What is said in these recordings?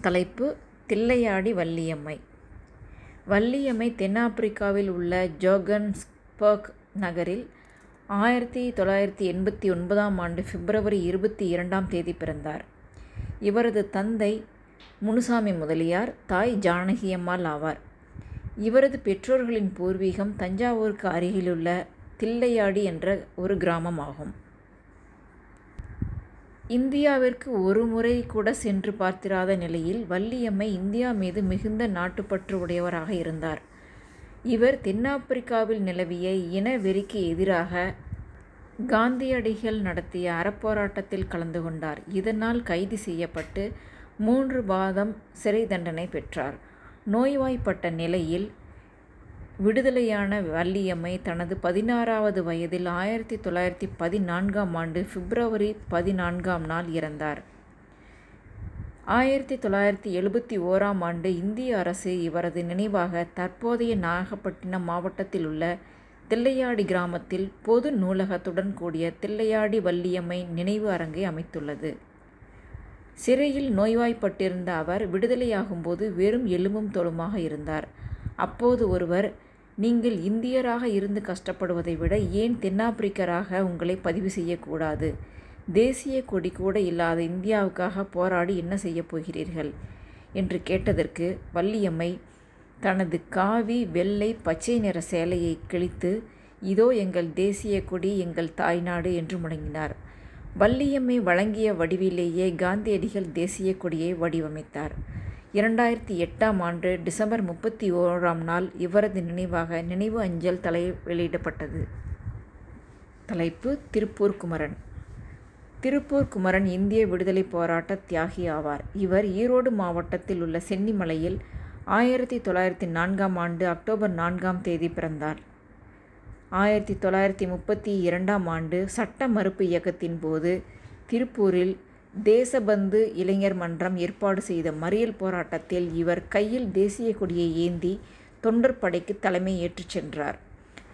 தலைப்பு தில்லையாடி வள்ளியம்மை. வள்ளியம்மை தென்னாப்பிரிக்காவில் உள்ள ஜோகன்ஸ்பர்க் நகரில் ஆயிரத்தி தொள்ளாயிரத்தி எண்பத்தி ஒன்பதாம் ஆண்டு பிப்ரவரி இருபத்தி இரண்டாம் தேதி பிறந்தார். இவரது தந்தை முனுசாமி முதலியார் தாய் ஜானகியம்மாள் ஆவார். இவரது பெற்றோர்களின் பூர்வீகம் தஞ்சாவூருக்கு அருகிலுள்ள தில்லையாடி என்ற ஒரு கிராமம் ஆகும் இந்தியாவிற்கு ஒரு முறை கூட சென்று பார்த்திராத நிலையில் வள்ளியம்மை இந்தியா மீது மிகுந்த நாட்டுப்பற்று உடையவராக இருந்தார். இவர் தென்னாப்பிரிக்காவில் நிலவிய இன வெறிக்கு எதிராக காந்தியடிகள் நடத்திய அறப்போராட்டத்தில் கலந்து கொண்டார். இதனால் கைது செய்யப்பட்டு மூன்று மாதம் சிறை தண்டனை பெற்றார். நோய்வாய்ப்பட்ட நிலையில் விடுதலையான வள்ளியம்மை தனது பதினாறாவது வயதில் ஆயிரத்தி தொள்ளாயிரத்தி பதினான்காம் ஆண்டு பிப்ரவரி பதினான்காம் நாள் இறந்தார். ஆயிரத்தி தொள்ளாயிரத்தி எழுபத்தி ஓராம் ஆண்டு இந்திய அரசு இவரது நினைவாக தற்போதைய நாகப்பட்டினம் மாவட்டத்தில் உள்ள தில்லையாடி கிராமத்தில் பொது நூலகத்துடன் கூடிய தில்லையாடி வள்ளியம்மை நினைவு அரங்கை அமைத்துள்ளது. சிறையில் நோய்வாய்ப்பட்டிருந்த அவர் விடுதலையாகும்போது வெறும் எலும்பும் தோலுமாக இருந்தார். அப்போது ஒருவர் நீங்கள் இந்தியராக இருந்து கஷ்டப்படுவதை விட ஏன் தென்னாப்பிரிக்கராக உங்களை பதிவு செய்யக்கூடாது? தேசிய கொடி கூட இல்லாத இந்தியாவுக்காக போராடி என்ன செய்யப் போகிறீர்கள்? என்று கேட்டதற்கு வள்ளியம்மை தனது காவி வெள்ளை பச்சை நிற சேலையை கிழித்து இதோ எங்கள் தேசிய கொடி எங்கள் தாய்நாடு என்று முழங்கினார். வள்ளியம்மை வழங்கிய வடிவிலேயே காந்தியடிகள் தேசிய கொடியை வடிவமைத்தார். இரண்டாயிரத்தி எட்டாம் ஆண்டு டிசம்பர் முப்பத்தி ஓராம் நாள் இவரது நினைவாக நினைவு அஞ்சல் தலை வெளியிடப்பட்டது. தலைப்பு திருப்பூர் குமரன். திருப்பூர் குமரன் இந்திய விடுதலை போராட்ட தியாகி ஆவார். இவர் ஈரோடு மாவட்டத்தில் உள்ள சென்னிமலையில் ஆயிரத்தி தொள்ளாயிரத்தி நான்காம் ஆண்டு அக்டோபர் நான்காம் தேதி பிறந்தார். ஆயிரத்தி தொள்ளாயிரத்தி முப்பத்தி இரண்டாம் ஆண்டு சட்ட மறுப்பு இயக்கத்தின் போது திருப்பூரில் தேசபந்து இளைஞர் மன்றம் ஏற்பாடு செய்த மறியல் போராட்டத்தில் இவர் கையில் தேசிய கொடியை ஏந்தி தொண்டர் படைக்கு தலைமை ஏற்றுச் சென்றார்.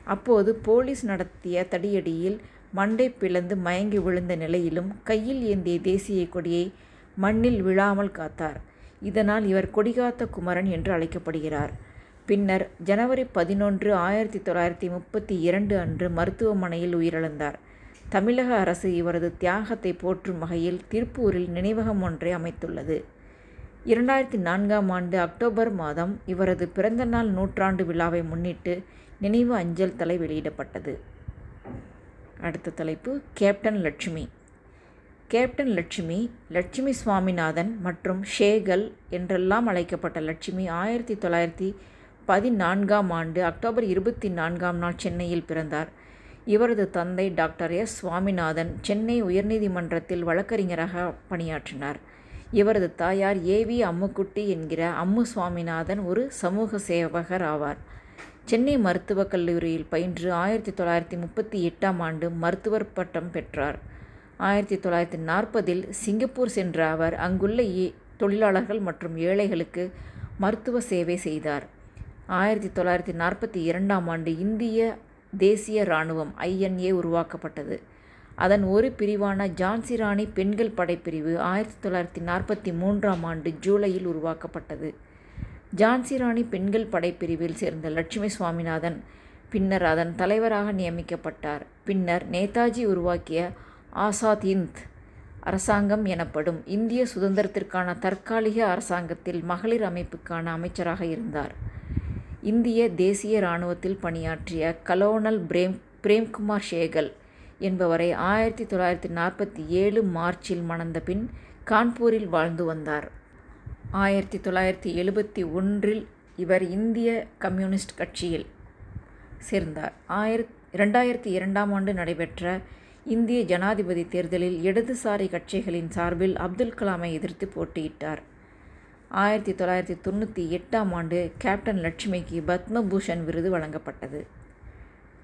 அப்போது போலீஸ் நடத்திய தடியடியில் மண்டை பிளந்து மயங்கி விழுந்த நிலையிலும் கையில் ஏந்திய தேசிய கொடியை மண்ணில் விழாமல் காத்தார். இதனால் இவர் கொடிகாத்த குமரன் என்று அழைக்கப்படுகிறார். பின்னர் ஜனவரி பதினொன்று ஆயிரத்தி தொள்ளாயிரத்தி முப்பத்தி இரண்டு அன்று மருத்துவமனையில் உயிரிழந்தார். தமிழக அரசு இவரது தியாகத்தை போற்றும் வகையில் திருப்பூரில் நினைவகம் ஒன்றை அமைத்துள்ளது. இரண்டாயிரத்தி நான்காம் ஆண்டு அக்டோபர் மாதம் இவரது பிறந்தநாள் நூற்றாண்டு விழாவை முன்னிட்டு நினைவு அஞ்சல் தலை வெளியிடப்பட்டது. அடுத்த தலைப்பு கேப்டன் லட்சுமி. கேப்டன் லட்சுமி லட்சுமி சுவாமிநாதன் மற்றும் ஷேகல் என்றெல்லாம் அழைக்கப்பட்ட லட்சுமி ஆயிரத்தி தொள்ளாயிரத்தி பதினான்காம் ஆண்டு அக்டோபர் இருபத்தி நான்காம் நாள் சென்னையில் பிறந்தார். இவரது தந்தை டாக்டர் எஸ். சுவாமிநாதன் சென்னை உயர்நீதிமன்றத்தில் வழக்கறிஞராக பணியாற்றினார். இவரது தாயார் ஏவி அம்முக்குட்டி என்கிற அம்மு சுவாமிநாதன் ஒரு சமூக சேவகர் ஆவார். சென்னை மருத்துவக் கல்லூரியில் பயின்று ஆயிரத்தி தொள்ளாயிரத்தி முப்பத்தி எட்டாம் ஆண்டு மருத்துவர் பட்டம் பெற்றார். ஆயிரத்தி தொள்ளாயிரத்தி நாற்பதில் சிங்கப்பூர் சென்ற அவர் அங்குள்ள தொழிலாளர்கள் மற்றும் ஏழைகளுக்கு மருத்துவ சேவை செய்தார். ஆயிரத்தி தொள்ளாயிரத்தி நாற்பத்தி இரண்டாம் ஆண்டு இந்திய தேசிய இராணுவம் ஐஎன்ஏ உருவாக்கப்பட்டது. அதன் ஒரு பிரிவான ஜான்சி ராணி பெண்கள் படைப்பிரிவு ஆயிரத்தி தொள்ளாயிரத்தி நாற்பத்தி மூன்றாம் ஆண்டு ஜூலையில் உருவாக்கப்பட்டது. ஜான்சி ராணி பெண்கள் படைப்பிரிவில் சேர்ந்த லட்சுமி சுவாமிநாதன் பின்னர் அதன் தலைவராக நியமிக்கப்பட்டார். பின்னர் நேதாஜி உருவாக்கிய ஆசாத் இந்த் அரசாங்கம் எனப்படும் இந்திய சுதந்திரத்திற்கான தற்காலிக அரசாங்கத்தில் மகளிர் அமைப்புக்கான அமைச்சராக இருந்தார். இந்திய தேசிய இராணுவத்தில் பணியாற்றிய கலோனல் பிரேம் பிரேம்குமார் ஷேகல் என்பவரை ஆயிரத்தி தொள்ளாயிரத்தி நாற்பத்தி ஏழு மார்ச்சில் மணந்த பின் கான்பூரில் வாழ்ந்து வந்தார். ஆயிரத்தி தொள்ளாயிரத்தி எழுபத்தி ஒன்றில் இவர் இந்திய கம்யூனிஸ்ட் கட்சியில் சேர்ந்தார். ஆயிரத் இரண்டாயிரத்தி இரண்டாம் ஆண்டு நடைபெற்ற இந்திய ஜனாதிபதி தேர்தலில் இடதுசாரி கட்சிகளின் சார்பில் அப்துல் கலாமை எதிர்த்து போட்டியிட்டார். ஆயிரத்தி தொள்ளாயிரத்தி தொண்ணூற்றி எட்டாம் ஆண்டு கேப்டன் லட்சுமிக்கு பத்மபூஷன் விருது வழங்கப்பட்டது.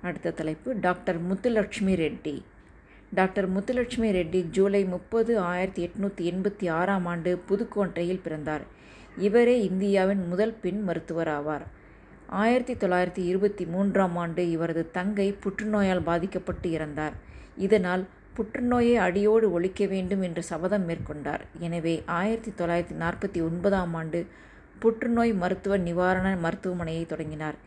அடுத்த தலைப்பு டாக்டர் முத்துலட்சுமி ரெட்டி. டாக்டர் முத்துலட்சுமி ரெட்டி ஜூலை முப்பது ஆயிரத்தி எட்நூற்றி எண்பத்தி ஆறாம் ஆண்டு புதுக்கோட்டையில் பிறந்தார். இவரே இந்தியாவின் முதல் பெண் மருத்துவர் ஆவார். ஆயிரத்தி தொள்ளாயிரத்தி இருபத்தி மூன்றாம் ஆண்டு இவரது தங்கை புற்றுநோயால் பாதிக்கப்பட்டு இறந்தார். இதனால் புற்றுநோயை அடியோடு ஒழிக்க வேண்டும் என்று சபதம் மேற்கொண்டார். எனவே ஆயிரத்தி தொள்ளாயிரத்தி நாற்பத்தி ஒன்பதாம் ஆண்டு புற்றுநோய் மருத்துவ நிவாரண மருத்துவமனையை தொடங்கினார்.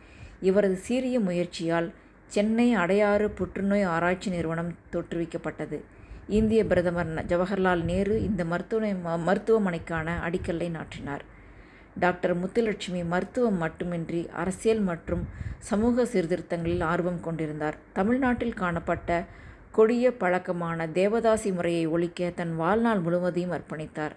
இவரது சீரிய முயற்சியால் சென்னை அடையாறு புற்றுநோய் ஆராய்ச்சி நிறுவனம் தோற்றுவிக்கப்பட்டது. இந்திய பிரதமர் ஜவஹர்லால் நேரு இந்த மருத்துவமனை மருத்துவமனைக்கான அடிக்கல்லை நாட்டினார். டாக்டர் முத்துலட்சுமி மருத்துவம் மட்டுமின்றி அரசியல் மற்றும் சமூக சீர்திருத்தங்களில் ஆர்வம் கொண்டிருந்தார். தமிழ்நாட்டில் காணப்பட்ட கொடிய பழக்கமான தேவதாசி முறையை ஒழிக்க தன் வாழ்நாள் முழுவதையும் அர்ப்பணித்தார்.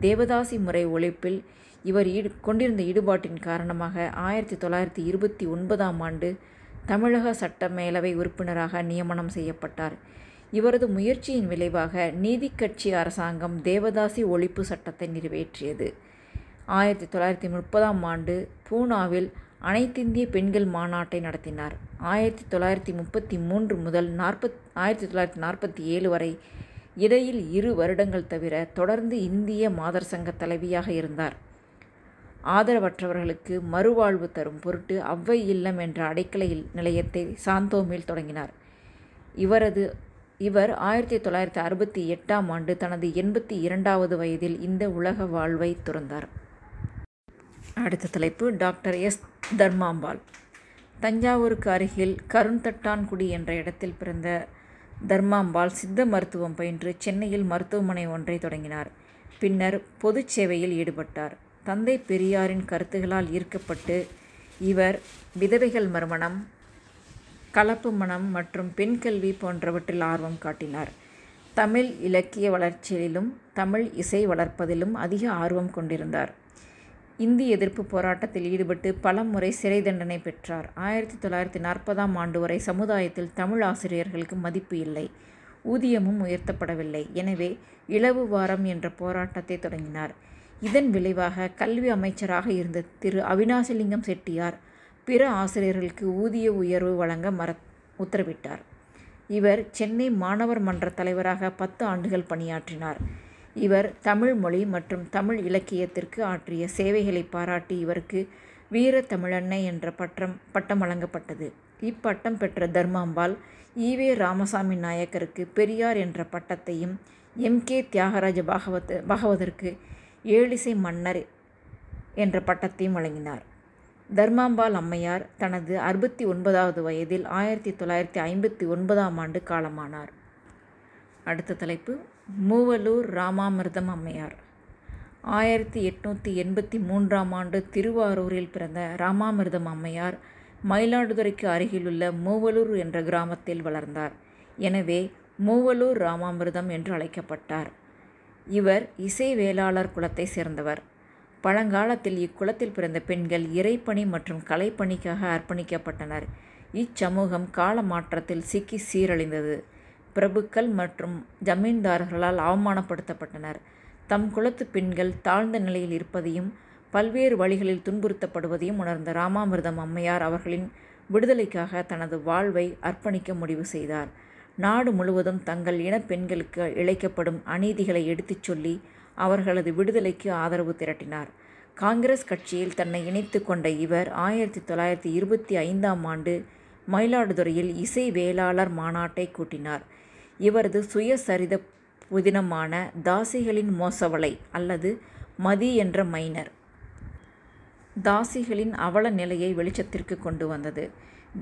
தேவதாசி முறை ஒழிப்பில் இவர் ஈடு கொண்டிருந்த ஈடுபாட்டின் காரணமாக ஆயிரத்தி தொள்ளாயிரத்தி இருபத்தி ஒன்பதாம் ஆண்டு தமிழக சட்ட மேலவை உறுப்பினராக நியமனம் செய்யப்பட்டார். இவரது முயற்சியின் விளைவாக நீதிக்கட்சி அரசாங்கம் தேவதாசி ஒழிப்பு சட்டத்தை நிறைவேற்றியது. ஆயிரத்தி தொள்ளாயிரத்தி முப்பதாம் ஆண்டு பூனாவில் அனைத்திந்திய பெண்கள் மாநாட்டை நடத்தினார். ஆயிரத்தி தொள்ளாயிரத்தி முப்பத்தி மூன்று முதல் நாற்பத் ஆயிரத்தி தொள்ளாயிரத்தி நாற்பத்தி ஏழு வரை இடையில் இரு வருடங்கள் தவிர தொடர்ந்து இந்திய மாதர் சங்க தலைவியாக இருந்தார். ஆதரவற்றவர்களுக்கு மறுவாழ்வு தரும் பொருட்டு அவ்வை இல்லம் என்ற அடைக்கலை நிலையத்தை சாந்தோமில் தொடங்கினார். இவரது இவர் ஆயிரத்தி தொள்ளாயிரத்தி அறுபத்தி எட்டாம் ஆண்டு தனது எண்பத்தி இரண்டாவது வயதில் இந்த உலக வாழ்வை துறந்தார். அடுத்த தலைப்பு டாக்டர் எஸ். தர்மாம்பாள். தஞ்சாவூருக்கு அருகில் கருந்தட்டான்குடி என்ற இடத்தில் பிறந்த தர்மாம்பாள் சித்த மருத்துவம் பயின்று சென்னையில் மருத்துவமனை ஒன்றை தொடங்கினார். பின்னர் பொது சேவையில் ஈடுபட்டார். தந்தை பெரியாரின் கருத்துகளால் ஈர்க்கப்பட்டு இவர் விதவைகள் மறுமணம் கலப்பு மனம் மற்றும் பெண் கல்வி போன்றவற்றில் ஆர்வம் காட்டினார். தமிழ் இலக்கிய வளர்ச்சியிலும் தமிழ் இசை வளர்ப்பதிலும் அதிக ஆர்வம் கொண்டிருந்தார். இந்தி எதிர்ப்பு போராட்டத்தில் ஈடுபட்டு பல முறை சிறை தண்டனை பெற்றார். ஆயிரத்தி தொள்ளாயிரத்தி நாற்பதாம் ஆண்டு வரை சமுதாயத்தில் தமிழ் ஆசிரியர்களுக்கு மதிப்பு இல்லை. ஊதியமும் உயர்த்தப்படவில்லை. எனவே இளவு வாரம் என்ற போராட்டத்தை தொடங்கினார். இதன் விளைவாக கல்வி அமைச்சராக இருந்த திரு. அவினாசிலிங்கம் செட்டியார் பிற ஆசிரியர்களுக்கு ஊதிய உயர்வு வழங்க மற உத்தரவிட்டார். இவர் சென்னை மாணவர் மன்ற தலைவராக பத்து ஆண்டுகள் பணியாற்றினார். இவர் தமிழ் மொழி மற்றும் தமிழ் இலக்கியத்திற்கு ஆற்றிய சேவைகளை பாராட்டி இவருக்கு வீர தமிழன்னை என்ற பட்டம் பட்டம் வழங்கப்பட்டது. இப்பட்டம் பெற்ற தர்மாம்பாள் ஈவே ராமசாமி நாயக்கருக்கு பெரியார் என்ற பட்டத்தையும் எம். கே. தியாகராஜ பாகவத் பாகவதற்கு ஏழிசை மன்னர் என்ற பட்டத்தையும் வழங்கினார். தர்மாம்பாள் அம்மையார் தனது அறுபத்தி ஒன்பதாவது வயதில் ஆயிரத்தி தொள்ளாயிரத்தி ஐம்பத்தி ஒன்பதாம் ஆண்டு காலமானார். அடுத்த தலைப்பு மூவலூர் ராமாமிர்தம் அம்மையார். ஆயிரத்தி எட்நூற்றி எண்பத்தி மூன்றாம் ஆண்டு திருவாரூரில் பிறந்த ராமாமிர்தம் அம்மையார் மயிலாடுதுறைக்கு அருகிலுள்ள மூவலூர் என்ற கிராமத்தில் வளர்ந்தார். எனவே மூவலூர் ராமாமிர்தம் என்று அழைக்கப்பட்டார். இவர் இசை வேளாளர் குலத்தை சேர்ந்தவர். பழங்காலத்தில் இக்குலத்தில் பிறந்த பெண்கள் இறைப்பணி மற்றும் கலைப்பணிக்காக அர்ப்பணிக்கப்பட்டனர். இச்சமூகம் கால மாற்றத்தில் சிக்கி சீரழிந்தது. பிரபுக்கள் மற்றும் ஜமீன்தார்களால் அவமானப்படுத்தப்பட்டனர். தம் குலத்து பெண்கள் தாழ்ந்த நிலையில் இருப்பதையும் பல்வேறு வழிகளில் துன்புறுத்தப்படுவதையும் உணர்ந்த ராமாமிர்தம் அம்மையார் அவர்களின் விடுதலைக்காக தனது வாழ்வை அர்ப்பணிக்க முடிவு செய்தார். நாடு முழுவதும் தங்கள் இன பெண்களுக்கு இழைக்கப்படும் அநீதிகளை எடுத்துச் சொல்லி அவர்களது விடுதலைக்கு ஆதரவு திரட்டினார். காங்கிரஸ் கட்சியில் தன்னை இணைத்து கொண்ட இவர் ஆயிரத்தி தொள்ளாயிரத்தி இருபத்தி ஐந்தாம் ஆண்டு மயிலாடுதுறையில் இசை வேளாளர் மாநாட்டை கூட்டினார். இவரது சுயசரித புதினமான தாசிகளின் மோசவலை அல்லது மதி என்ற மைனர். தாசிகளின் அவல நிலையை வெளிச்சத்திற்கு கொண்டு வந்தது.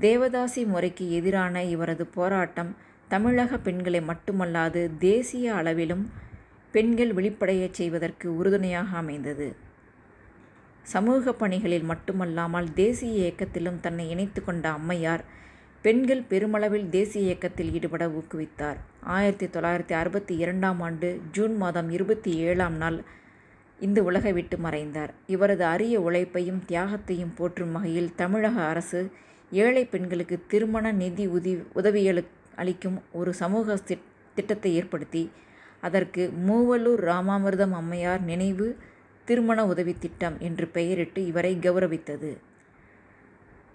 தேவதாசி முறைக்கு எதிரான இவரது போராட்டம் தமிழக பெண்களை மட்டுமல்லாது தேசிய அளவிலும் பெண்கள் வெளிப்படையச் செய்வதற்கு உறுதுணையாக அமைந்தது. சமூக பணிகளில் மட்டுமல்லாமல் தேசிய இயக்கத்திலும் தன்னை இணைத்து கொண்ட அம்மையார் பெண்கள் பெருமளவில் தேசிய இயக்கத்தில் ஈடுபட ஊக்குவித்தார். ஆயிரத்தி தொள்ளாயிரத்தி அறுபத்தி இரண்டாம் ஆண்டு ஜூன் மாதம் இருபத்தி ஏழாம் நாள் இந்த உலகை விட்டு மறைந்தார். இவரது அரிய உழைப்பையும் தியாகத்தையும் போற்றும் வகையில் தமிழக அரசு ஏழை பெண்களுக்கு திருமண நிதி உதி உதவியளு அளிக்கும் ஒரு சமூக திட்டத்தை ஏற்படுத்தி அதற்கு மூவலூர் ராமாமிர்தம் அம்மையார் நினைவு திருமண உதவி திட்டம் என்று பெயரிட்டு இவரை கௌரவித்தது.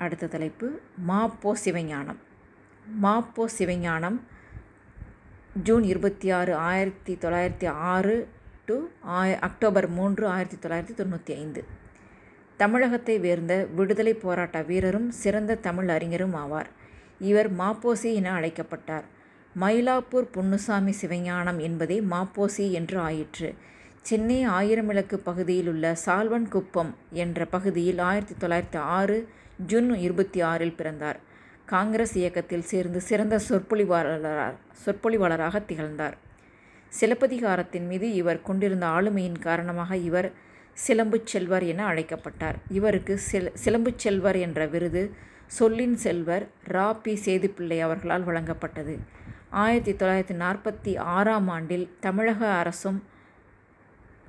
அடுத்த தலைப்பு மாப்போ சிவஞானம். மாப்போ சிவஞானம் ஜூன் இருபத்தி ஆறு ஆயிரத்தி தொள்ளாயிரத்தி ஆறு டு ஆய அக்டோபர் மூன்று ஆயிரத்தி தொள்ளாயிரத்தி தொண்ணூற்றி ஐந்து. தமிழகத்தை வேர்ந்த விடுதலை போராட்ட வீரரும் சிறந்த தமிழ் அறிஞரும் ஆவார். இவர் மாப்போசி என அழைக்கப்பட்டார். மயிலாப்பூர் பொன்னுசாமி சிவஞானம் என்பதே மாப்போசி என்று ஆயிற்று. சென்னை ஆயிரமிளக்கு பகுதியில் உள்ள சால்வன் குப்பம் என்ற பகுதியில் ஆயிரத்தி தொள்ளாயிரத்தி ஆறு ஜூன் இருபத்தாறில் பிறந்தார். காங்கிரஸ் இயக்கத்தில் சேர்ந்து சிறந்த சொற்பொழிவாளராகத் திகழ்ந்தார். சிலப்பதிகாரத்தின் மீது இவர் கொண்டிருந்த ஆளுமையின் காரணமாக இவர் சிலம்புச் செல்வர் என அழைக்கப்பட்டார். இவருக்கு சிலம்புச் செல்வர் என்ற விருது சொல்லின் செல்வர் ரா. பி. சேதுப்பிள்ளை அவர்களால் வழங்கப்பட்டது. ஆயிரத்தி தொள்ளாயிரத்தி நாற்பத்தி ஆறாம் ஆண்டில் தமிழக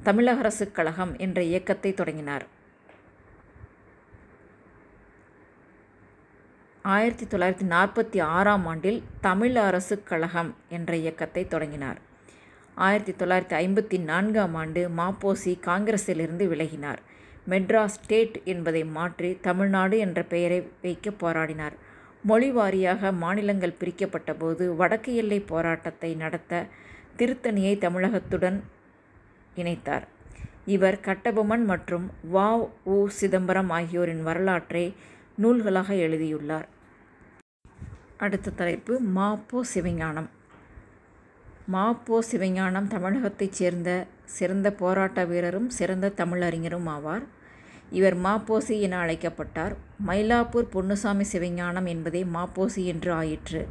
அரசுக் கழகம் என்ற இயக்கத்தைத் தொடங்கினார். ஆயிரத்தி தொள்ளாயிரத்தி நாற்பத்தி ஆறாம் ஆண்டில் தமிழ் அரசுக் கழகம் என்ற இயக்கத்தை தொடங்கினார். ஆயிரத்தி தொள்ளாயிரத்தி ஐம்பத்தி நான்காம் ஆண்டு மாப்போசி காங்கிரஸிலிருந்து விலகினார். மெட்ராஸ் ஸ்டேட் என்பதை மாற்றி தமிழ்நாடு என்ற பெயரை வைக்கப் போராடினார். மொழி வாரியாக மாநிலங்கள் பிரிக்கப்பட்ட போது வடக்கு எல்லைப் போராட்டத்தை நடத்த திருத்தணியை தமிழகத்துடன் இணைத்தார். இவர் கட்டபொம்மன் மற்றும் வ. உ. சிதம்பரம் ஆகியோரின் வரலாற்றை நூல்களாக எழுதியுள்ளார். அடுத்த தலைப்பு மாப்போ சிவஞானம் மாப்போ சிவஞானம் தமிழகத்தைச் சேர்ந்த சிறந்த போராட்ட வீரரும் சிறந்த தமிழறிஞரும் ஆவார். இவர் மாப்போசி என அழைக்கப்பட்டார். மயிலாப்பூர் பொன்னுசாமி சிவஞானம் என்பதே மாப்போசி என்று ஆயிற்று.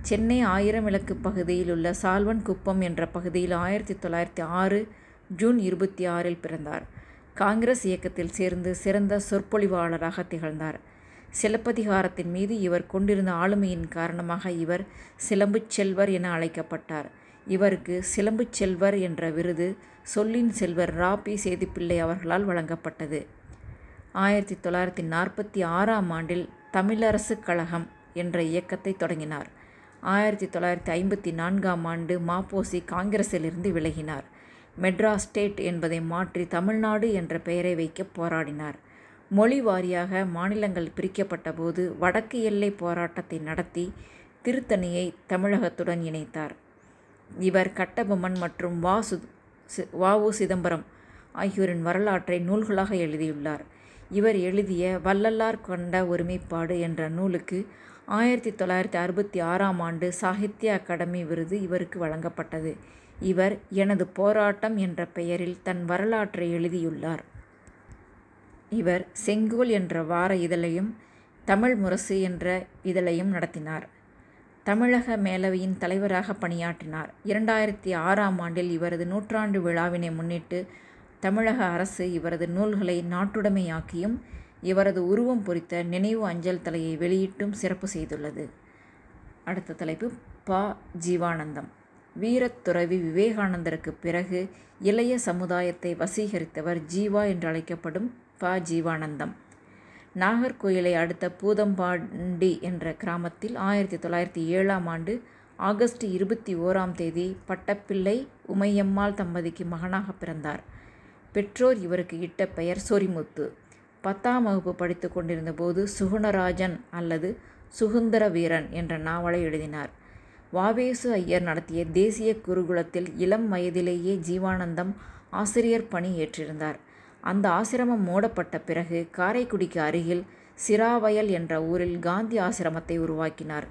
சென்னை ஆயிரம்விளக்கு பகுதியிலுள்ள சால்வன்குப்பம் என்ற பகுதியில் ஆயிரத்தி தொள்ளாயிரத்தி ஆறு ஜூன் இருபத்தி ஆறில் பிறந்தார். காங்கிரஸ் இயக்கத்தில் சேர்ந்து சிறந்த சொற்பொழிவாளராக திகழ்ந்தார். சிலப்பதிகாரத்தின் மீது இவர் கொண்டிருந்த ஆளுமையின் காரணமாக இவர் சிலம்புச் செல்வர் என அழைக்கப்பட்டார். இவருக்கு சிலம்புச் செல்வர் என்ற விருது சொல்லின் செல்வர் ரா. பி. சேதுப்பிள்ளை அவர்களால் வழங்கப்பட்டது. ஆயிரத்து தொள்ளாயிரத்து நாற்பத்தி ஆறாம் ஆண்டில் தமிழரசுக் கழகம் என்ற இயக்கத்தைத் தொடங்கினார். ஆயிரத்து தொள்ளாயிரத்து ஐம்பத்தி நான்காம் ஆண்டு மாப்போசி காங்கிரசிலிருந்து விலகினார். மெட்ராஸ் ஸ்டேட் என்பதை மாற்றி தமிழ்நாடு என்ற பெயரை வைக்கப் போராடினார். மொழி வாரியாக மாநிலங்கள் பிரிக்கப்பட்ட போது வடக்கு எல்லை போராட்டத்தை நடத்தி திருத்தணியை தமிழகத்துடன் இணைத்தார். இவர் கட்டபொம்மன் மற்றும் வ. உ. சிதம்பரம் ஆகியோரின் வரலாற்றை நூல்களாக எழுதியுள்ளார். இவர் எழுதிய வள்ளலார் கொண்ட ஒருமைப்பாடு என்ற நூலுக்கு ஆயிரத்தி தொள்ளாயிரத்தி அறுபத்தி ஆறாம் ஆண்டு சாகித்ய அகாடமி விருது இவருக்கு வழங்கப்பட்டது. இவர் எனது போராட்டம் என்ற பெயரில் தன் வரலாற்றை எழுதியுள்ளார். இவர் செங்கோல் என்ற வார இதழையும் தமிழ் முரசு என்ற இதழையும் நடத்தினார். தமிழக மேலவையின் தலைவராக பணியாற்றினார். இரண்டாயிரத்தி ஆறாம் ஆண்டில் இவரது நூற்றாண்டு விழாவினை முன்னிட்டு தமிழக அரசு இவரது நூல்களை நாட்டுடைமையாக்கியும் இவரது உருவம் பொறித்த நினைவு அஞ்சல் தலையை வெளியிட்டும் சிறப்பு செய்துள்ளது. அடுத்த தலைப்பு ப. ஜீவானந்தம் வீரத்துறவி விவேகானந்தருக்கு விவேகானந்தருக்குப் பிறகு இளைய சமுதாயத்தை வசீகரித்தவர் ஜீவா என்றழைக்கப்படும் ப. ஜீவானந்தம். நாகர்கோயிலை அடுத்த பூதம்பாண்டி என்ற கிராமத்தில் ஆயிரத்தி தொள்ளாயிரத்தி ஏழாம் ஆண்டு ஆகஸ்ட் இருபத்தி ஓராம் தேதி பட்டப்பிள்ளை உமையம்மாள் தம்பதிக்கு மகனாக பிறந்தார். பெற்றோர் இவருக்கு இட்ட பெயர் சொரிமுத்து. பத்தாம் வகுப்பு படித்துக் கொண்டிருந்த போது சுகுணராஜன் அல்லது சுகுந்தர வீரன் என்ற நாவலை எழுதினார். வாவேசு ஐயர் நடத்திய தேசிய குருகுலத்தில் இளம் வயதிலேயே ஜீவானந்தம் ஆசிரியர் பணி ஏற்றிருந்தார். அந்த ஆசிரமம் மூடப்பட்ட பிறகு காரைக்குடிக்கு அருகில் சிராவயல் என்ற ஊரில் காந்தி ஆசிரமத்தை உருவாக்கினார்.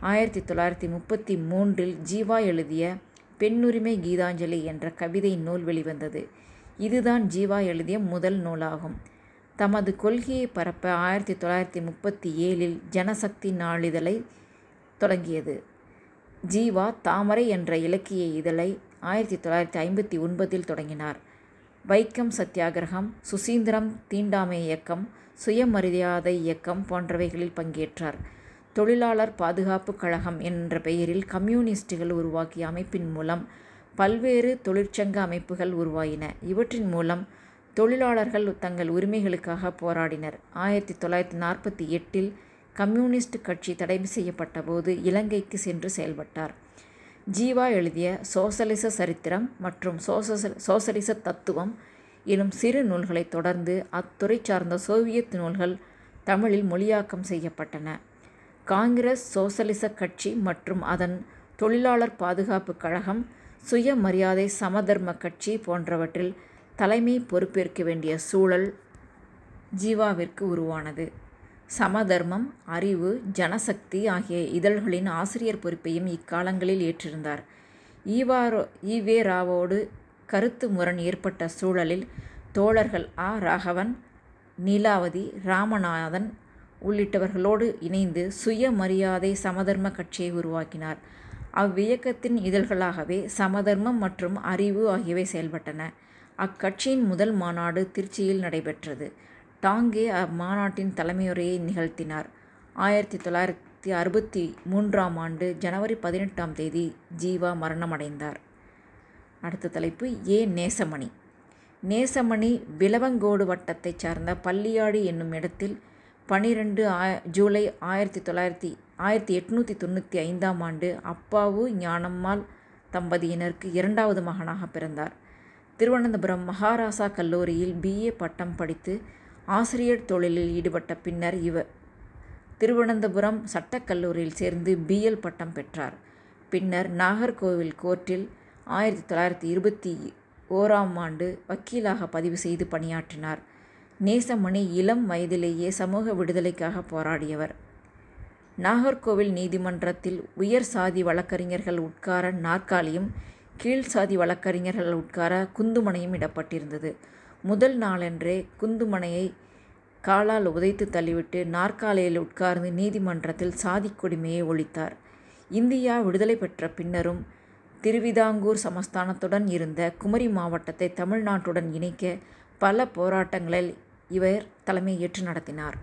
ஆயிரத்தி தொள்ளாயிரத்தி முப்பத்தி மூன்றில் ஜீவா எழுதிய பெண்ணுரிமை கீதாஞ்சலி என்ற கவிதை நூல் வெளிவந்தது. இதுதான் ஜீவா எழுதிய முதல் நூலாகும். தமது கொள்கையை பரப்ப ஆயிரத்தி தொள்ளாயிரத்தி முப்பத்தி ஏழில் ஜனசக்தி நாளிதழை தொடங்கியது. ஜீவா தாமரை என்ற இலக்கிய இதழை ஆயிரத்தி தொள்ளாயிரத்தி ஐம்பத்தி ஒன்பதில் தொடங்கினார். வைக்கம் சத்தியாகிரகம் சுசீந்திரம் தீண்டாமை இயக்கம் சுயமரியாதை இயக்கம் போன்றவைகளில் பங்கேற்றார். தொழிலாளர் பாதுகாப்பு கழகம் என்ற பெயரில் கம்யூனிஸ்டுகள் உருவாக்கிய அமைப்பின் மூலம் பல்வேறு தொழிற்சங்க அமைப்புகள் உருவாயின. இவற்றின் மூலம் தொழிலாளர்கள் தங்கள் உரிமைகளுக்காக போராடினர். ஆயிரத்தி தொள்ளாயிரத்தி நாற்பத்தி எட்டில் கம்யூனிஸ்ட் கட்சி தடை செய்யப்பட்ட போது இலங்கைக்கு சென்று செயல்பட்டார். ஜீவா எழுதிய சோசலிச சரித்திரம் மற்றும் சோசலிச தத்துவம் எனும் சிறு நூல்களைத் தொடர்ந்து அத்துறை சார்ந்த சோவியத் நூல்கள் தமிழில் மொழியாக்கம் செய்யப்பட்டன. காங்கிரஸ் சோசலிசக் கட்சி மற்றும் அதன் தொழிலாளர் பாதுகாப்பு கழகம் சுயமரியாதை சமதர்ம கட்சி போன்றவற்றில் தலைமை பொறுப்பேற்க வேண்டிய சூழல் ஜீவாவிற்கு உருவானது. சமதர்மம் அறிவு ஜனசக்தி ஆகிய இதழ்களின் ஆசிரியர் பொறுப்பையும் இக்காலங்களில் ஏற்றிருந்தார். ஈவாரோ ஈவே ராவோடு கருத்து முரண் ஏற்பட்ட சூழலில் தோழர்கள் ஆ. ராகவன் நீலாவதி ராமநாதன் உள்ளிட்டவர்களோடு இணைந்து சுயமரியாதை சமதர்ம கட்சியை உருவாக்கினார். அவ்வியக்கத்தின் இதழ்களாகவே சமதர்மம் மற்றும் அறிவு ஆகியவை செயல்பட்டன. அக்கட்சியின் முதல் மாநாடு திருச்சியில் நடைபெற்றது. டாங்கே அம்மாநாட்டின் தலைமையுரையை நிகழ்த்தினார். ஆயிரத்தி தொள்ளாயிரத்தி அறுபத்தி மூன்றாம் ஆண்டு ஜனவரி பதினெட்டாம் தேதி ஜீவா மரணமடைந்தார். அடுத்த தலைப்பு ஏ. நேசமணி நேசமணி விளவங்கோடு வட்டத்தைச் சார்ந்த பள்ளியாடி என்னும் இடத்தில் பன்னிரண்டு ஜூலை ஆயிரத்தி தொள்ளாயிரத்தி ஆயிரத்தி எட்நூற்றி தொண்ணூற்றி ஐந்தாம் ஆண்டு அப்பாவு ஞானம்மாள் தம்பதியினருக்கு இரண்டாவது மகனாக பிறந்தார். திருவனந்தபுரம் மகாராசா கல்லூரியில் பிஏ பட்டம் படித்து ஆசிரியர் தொழிலில் ஈடுபட்ட பின்னர் இவர் திருவனந்தபுரம் சட்டக்கல்லூரியில் சேர்ந்து பிஎல் பட்டம் பெற்றார். பின்னர் நாகர்கோவில் கோர்ட்டில் ஆயிரத்தி தொள்ளாயிரத்தி இருபத்தி ஓராம் ஆண்டு வக்கீலாக பதிவு செய்து பணியாற்றினார். நேசமணி இளம் வயதிலேயே சமூக விடுதலைக்காக போராடியவர். நாகர்கோவில் நீதிமன்றத்தில் உயர் சாதி வழக்கறிஞர்கள் உட்கார நாற்காலியும் கீழ் சாதி வழக்கறிஞர்கள் உட்கார குந்துமணையும் இடப்பட்டிருந்தது. முதல் நாளன்றே குந்துமனையை காலால் உதைத்து தள்ளிவிட்டு நாற்காலியில் உட்கார்ந்து நீதிமன்றத்தில் சாதிக் கொடுமையை ஒழித்தார். இந்தியா விடுதலை பெற்ற பின்னரும் திருவிதாங்கூர் சமஸ்தானத்துடன் இருந்த குமரி மாவட்டத்தை தமிழ்நாட்டுடன் இணைக்க பல போராட்டங்களில் இவர் தலைமையேற்று நடத்தினார்.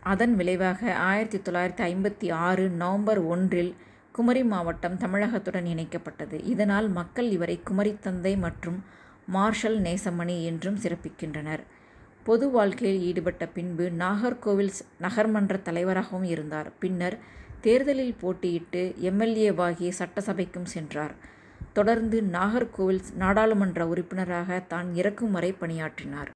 அதன் விளைவாக ஆயிரத்தி தொள்ளாயிரத்தி ஐம்பத்தி ஆறு நவம்பர் ஒன்றில் குமரி மாவட்டம் தமிழகத்துடன் இணைக்கப்பட்டது. இதனால் மக்கள் இவரை குமரித்தந்தை மற்றும் மார்ஷல் நேசமணி என்றும் சிறப்பிக்கின்றனர். பொது வாழ்க்கையில் ஈடுபட்ட பின்பு நாகர்கோவில் நகர்மன்றத் தலைவராகவும் இருந்தார். பின்னர் தேர்தலில் போட்டியிட்டு எம்எல்ஏவாகி சட்டசபைக்கும் சென்றார். தொடர்ந்து நாகர்கோவில் நாடாளுமன்ற உறுப்பினராக தான் இறக்கும் வரை பணியாற்றினார்.